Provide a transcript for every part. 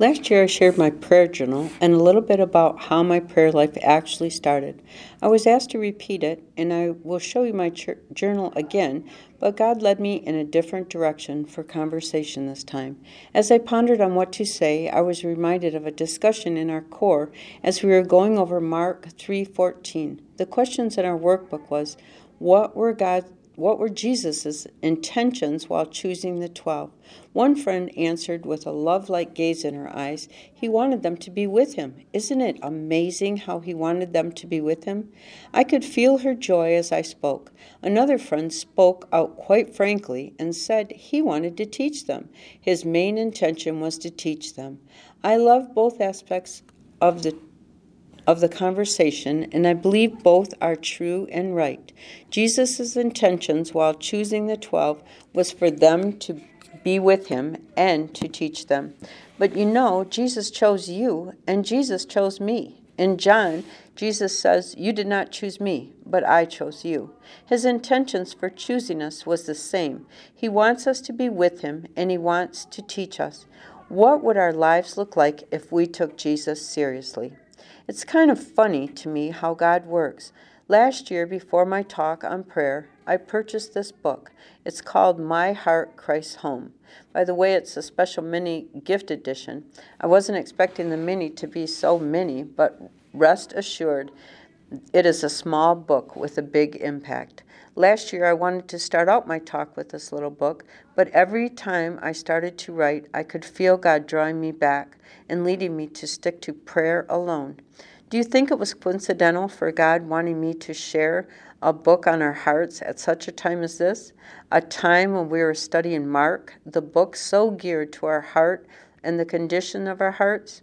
Last year, I shared my prayer journal and a little bit about how my prayer life actually started. I was asked to repeat it, and I will show you my ch- journal again, but God led me in a different direction for conversation this time. As I pondered on what to say, I was reminded of a discussion in our core as we were going over Mark 3:14. The questions in our workbook was, what were God what were Jesus' intentions while choosing the twelve? One friend answered with a love like gaze in her eyes, he wanted them to be with him. Isn't it amazing how he wanted them to be with him? I could feel her joy as I spoke. Another friend spoke out quite frankly and said he wanted to teach them. His main intention was to teach them. I love both aspects of the of the conversation, and I believe both are true and right. Jesus' intentions while choosing the twelve was for them to be with him and to teach them. But you know, Jesus chose you, and Jesus chose me. In John, Jesus says, You did not choose me, but I chose you. His intentions for choosing us was the same. He wants us to be with him, and he wants to teach us. What would our lives look like if we took Jesus seriously? It's kind of funny to me how God works. Last year, before my talk on prayer, I purchased this book. It's called My Heart Christ's Home. By the way, it's a special mini gift edition. I wasn't expecting the mini to be so mini, but rest assured, it is a small book with a big impact. Last year, I wanted to start out my talk with this little book, but every time I started to write, I could feel God drawing me back and leading me to stick to prayer alone. Do you think it was coincidental for God wanting me to share a book on our hearts at such a time as this? A time when we were studying Mark, the book so geared to our heart and the condition of our hearts?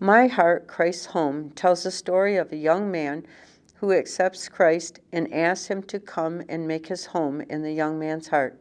My Heart, Christ's Home tells the story of a young man who accepts Christ and asks him to come and make his home in the young man's heart.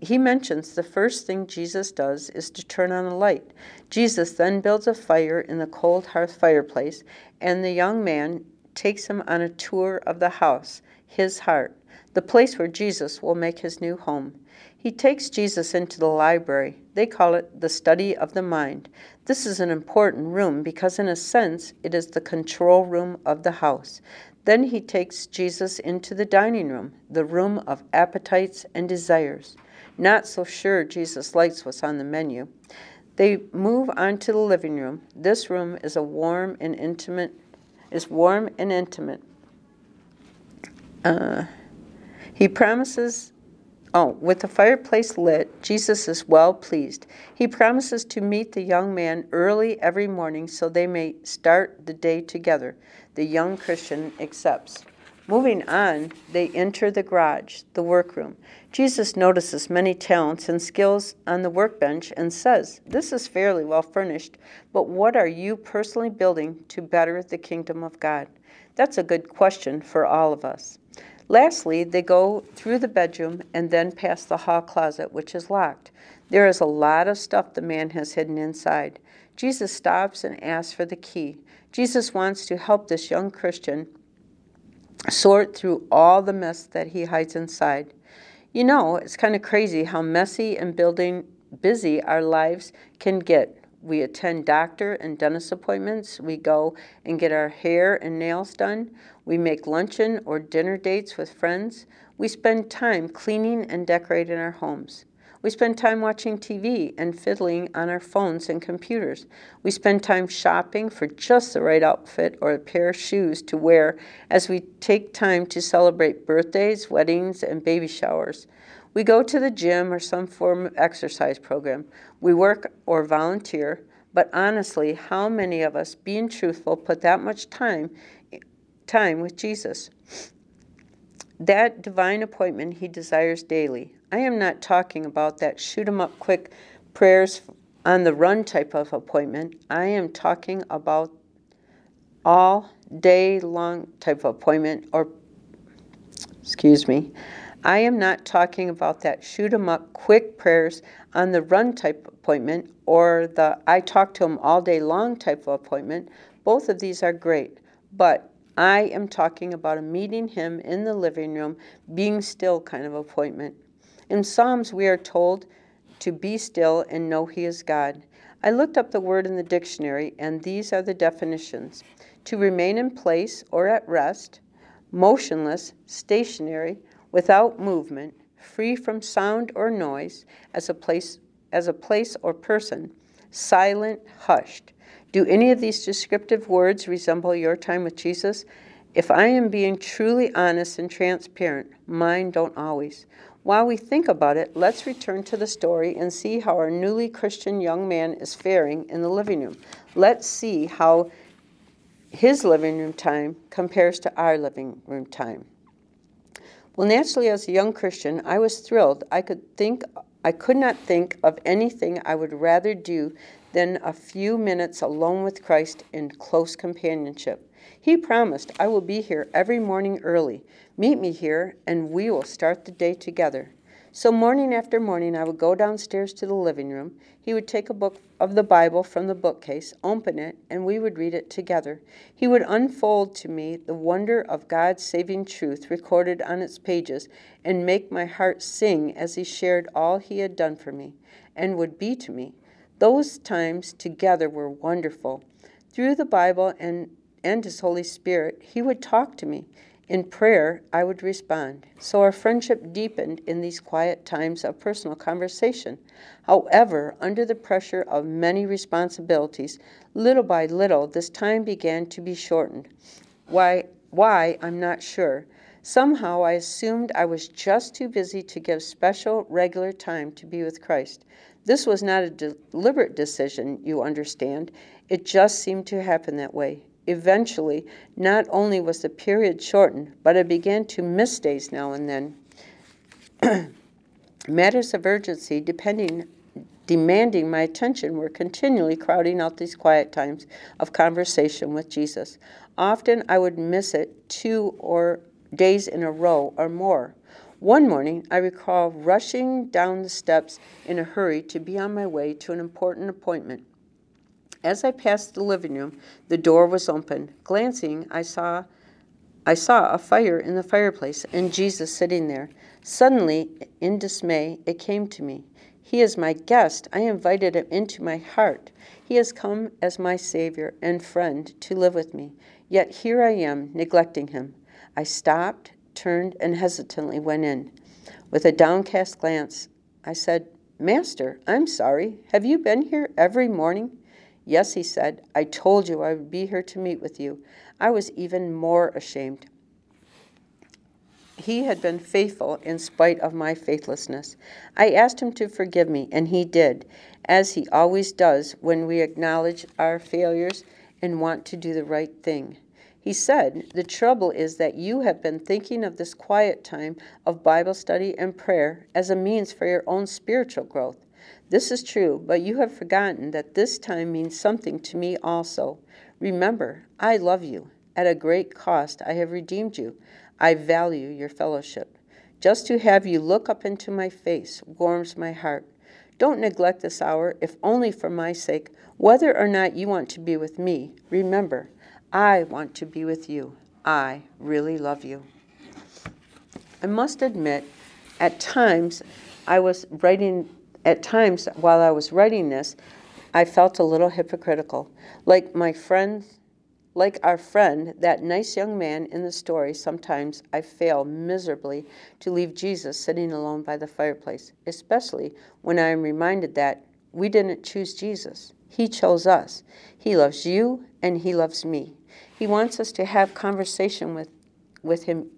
He mentions the first thing Jesus does is to turn on a light. Jesus then builds a fire in the cold hearth fireplace, and the young man takes him on a tour of the house, his heart, the place where Jesus will make his new home. He takes Jesus into the library. They call it the study of the mind. This is an important room because, in a sense, it is the control room of the house. Then he takes Jesus into the dining room, the room of appetites and desires. Not so sure Jesus likes what's on the menu. They move on to the living room. This room is a warm and intimate is warm and intimate. Uh, he promises Oh, with the fireplace lit, Jesus is well pleased. He promises to meet the young man early every morning so they may start the day together. The young Christian accepts. Moving on, they enter the garage, the workroom. Jesus notices many talents and skills on the workbench and says, This is fairly well furnished, but what are you personally building to better the kingdom of God? That's a good question for all of us. Lastly, they go through the bedroom and then past the hall closet, which is locked. There is a lot of stuff the man has hidden inside. Jesus stops and asks for the key. Jesus wants to help this young Christian sort through all the mess that he hides inside. You know, it's kind of crazy how messy and building busy our lives can get we attend doctor and dentist appointments. We go and get our hair and nails done. We make luncheon or dinner dates with friends. We spend time cleaning and decorating our homes. We spend time watching TV and fiddling on our phones and computers. We spend time shopping for just the right outfit or a pair of shoes to wear as we take time to celebrate birthdays, weddings, and baby showers. We go to the gym or some form of exercise program. We work or volunteer, but honestly, how many of us, being truthful, put that much time time with Jesus? That divine appointment he desires daily. I am not talking about that shoot 'em up quick prayers on the run type of appointment. I am talking about all day long type of appointment or excuse me I am not talking about that shoot 'em up quick prayers on the run type appointment or the I talk to him all day long type of appointment. Both of these are great, but I am talking about a meeting him in the living room, being still kind of appointment. In Psalms, we are told to be still and know He is God. I looked up the word in the dictionary, and these are the definitions to remain in place or at rest, motionless, stationary, without movement, free from sound or noise, as a place, as a place or person, silent, hushed. Do any of these descriptive words resemble your time with Jesus? If I am being truly honest and transparent, mine don't always. While we think about it, let's return to the story and see how our newly Christian young man is faring in the living room. Let's see how his living room time compares to our living room time. Well, naturally, as a young Christian, I was thrilled. I could think, I could not think of anything I would rather do than a few minutes alone with Christ in close companionship. He promised, I will be here every morning early. Meet me here, and we will start the day together. So, morning after morning, I would go downstairs to the living room. He would take a book of the Bible from the bookcase, open it, and we would read it together. He would unfold to me the wonder of God's saving truth recorded on its pages and make my heart sing as he shared all he had done for me and would be to me. Those times together were wonderful. Through the Bible and, and his Holy Spirit, he would talk to me. In prayer, I would respond. So our friendship deepened in these quiet times of personal conversation. However, under the pressure of many responsibilities, little by little, this time began to be shortened. Why, why, I'm not sure. Somehow I assumed I was just too busy to give special, regular time to be with Christ. This was not a deliberate decision, you understand. It just seemed to happen that way. Eventually, not only was the period shortened, but I began to miss days now and then. Matters of urgency depending demanding my attention were continually crowding out these quiet times of conversation with Jesus. Often I would miss it two or days in a row or more. One morning, I recall rushing down the steps in a hurry to be on my way to an important appointment. As I passed the living room, the door was open. Glancing, I saw I saw a fire in the fireplace and Jesus sitting there. Suddenly, in dismay, it came to me. He is my guest. I invited him into my heart. He has come as my Savior and friend to live with me. Yet here I am, neglecting him. I stopped, turned, and hesitantly went in. With a downcast glance, I said, Master, I'm sorry. Have you been here every morning? Yes, he said, I told you I would be here to meet with you. I was even more ashamed. He had been faithful in spite of my faithlessness. I asked him to forgive me, and he did, as he always does when we acknowledge our failures and want to do the right thing. He said, The trouble is that you have been thinking of this quiet time of Bible study and prayer as a means for your own spiritual growth. This is true, but you have forgotten that this time means something to me also. Remember, I love you. At a great cost, I have redeemed you. I value your fellowship. Just to have you look up into my face warms my heart. Don't neglect this hour, if only for my sake. Whether or not you want to be with me, remember, I want to be with you. I really love you. I must admit, at times I was writing at times while I was writing this, I felt a little hypocritical. Like my friend, like our friend, that nice young man in the story, sometimes I fail miserably to leave Jesus sitting alone by the fireplace, especially when I am reminded that we didn't choose Jesus. He chose us. He loves you and he loves me. He wants us to have conversation with, with him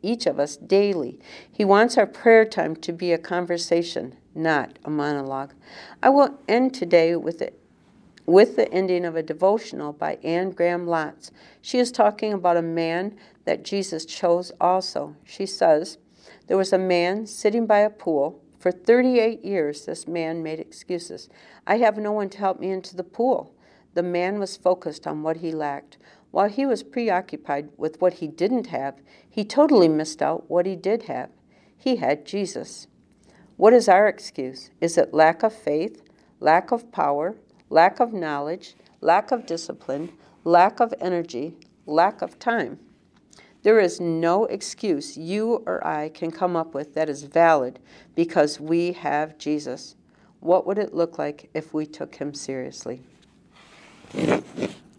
each of us daily. He wants our prayer time to be a conversation, not a monologue. I will end today with it. With the ending of a devotional by Anne Graham Lotz. She is talking about a man that Jesus chose also. She says, There was a man sitting by a pool. For 38 years, this man made excuses. I have no one to help me into the pool. The man was focused on what he lacked. While he was preoccupied with what he didn't have, he totally missed out what he did have. He had Jesus. What is our excuse? Is it lack of faith, lack of power, lack of knowledge, lack of discipline, lack of energy, lack of time? There is no excuse you or I can come up with that is valid because we have Jesus. What would it look like if we took him seriously?